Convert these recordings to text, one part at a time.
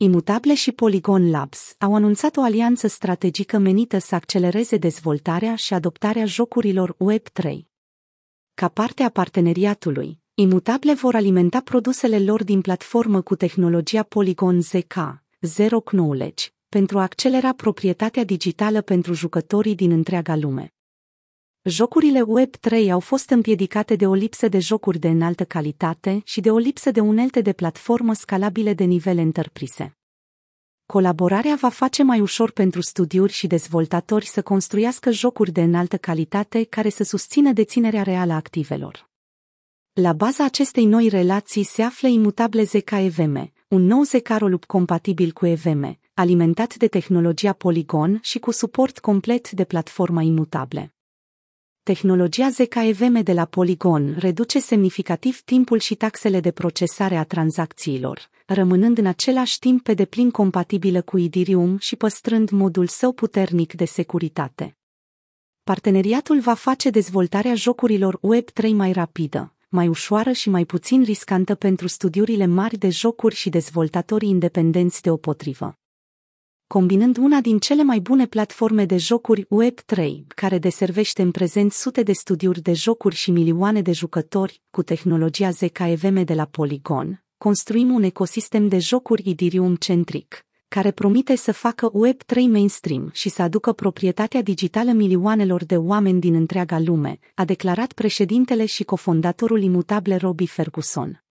Imutable și Polygon Labs au anunțat o alianță strategică menită să accelereze dezvoltarea și adoptarea jocurilor Web3. Ca parte a parteneriatului, Imutable vor alimenta produsele lor din platformă cu tehnologia Polygon ZK, Zero Knowledge, pentru a accelera proprietatea digitală pentru jucătorii din întreaga lume. Jocurile Web3 au fost împiedicate de o lipsă de jocuri de înaltă calitate și de o lipsă de unelte de platformă scalabile de nivel înterprise. Colaborarea va face mai ușor pentru studiuri și dezvoltatori să construiască jocuri de înaltă calitate care să susțină deținerea reală a activelor. La baza acestei noi relații se află imutable ZK-EVM, un nou ZK-rolup compatibil cu EVM, alimentat de tehnologia Polygon și cu suport complet de platforma imutable. Tehnologia ZKEVM de la Polygon reduce semnificativ timpul și taxele de procesare a tranzacțiilor, rămânând în același timp pe deplin compatibilă cu Ethereum și păstrând modul său puternic de securitate. Parteneriatul va face dezvoltarea jocurilor Web3 mai rapidă, mai ușoară și mai puțin riscantă pentru studiurile mari de jocuri și dezvoltatorii independenți deopotrivă combinând una din cele mai bune platforme de jocuri Web3, care deservește în prezent sute de studiuri de jocuri și milioane de jucători, cu tehnologia ZKEVM de la Polygon, construim un ecosistem de jocuri Ethereum-centric, care promite să facă Web3 mainstream și să aducă proprietatea digitală milioanelor de oameni din întreaga lume, a declarat președintele și cofondatorul imutable Robbie Ferguson.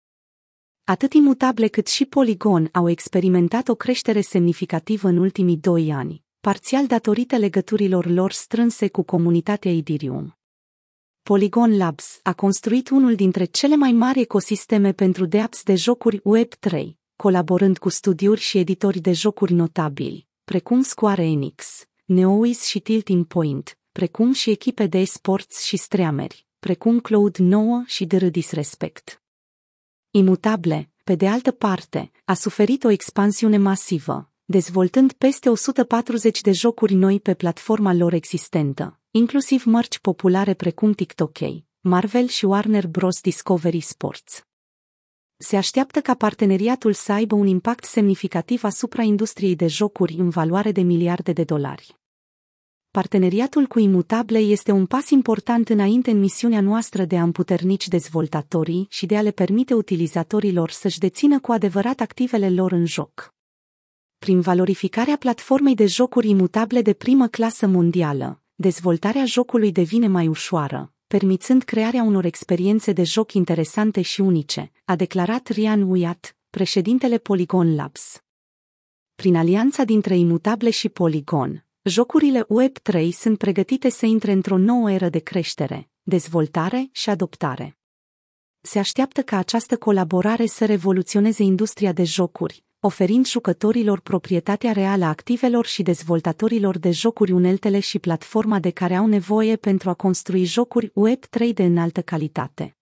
Atât imutable cât și Polygon au experimentat o creștere semnificativă în ultimii doi ani, parțial datorită legăturilor lor strânse cu comunitatea Ethereum. Polygon Labs a construit unul dintre cele mai mari ecosisteme pentru dApps de jocuri Web3, colaborând cu studiuri și editori de jocuri notabili, precum Square Enix, Neowiz și Tilting Point, precum și echipe de esports și streameri, precum Cloud9 și The Disrespect. Imutable, pe de altă parte, a suferit o expansiune masivă, dezvoltând peste 140 de jocuri noi pe platforma lor existentă, inclusiv mărci populare precum TikTok, Marvel și Warner Bros. Discovery Sports. Se așteaptă ca parteneriatul să aibă un impact semnificativ asupra industriei de jocuri în valoare de miliarde de dolari. Parteneriatul cu Imutable este un pas important înainte în misiunea noastră de a împuternici dezvoltatorii și de a le permite utilizatorilor să-și dețină cu adevărat activele lor în joc. Prin valorificarea platformei de jocuri imutable de primă clasă mondială, dezvoltarea jocului devine mai ușoară, permițând crearea unor experiențe de joc interesante și unice, a declarat Rian Uyat, președintele Polygon Labs. Prin alianța dintre Imutable și Polygon, Jocurile Web3 sunt pregătite să intre într-o nouă eră de creștere, dezvoltare și adoptare. Se așteaptă ca această colaborare să revoluționeze industria de jocuri, oferind jucătorilor proprietatea reală a activelor și dezvoltatorilor de jocuri uneltele și platforma de care au nevoie pentru a construi jocuri Web3 de înaltă calitate.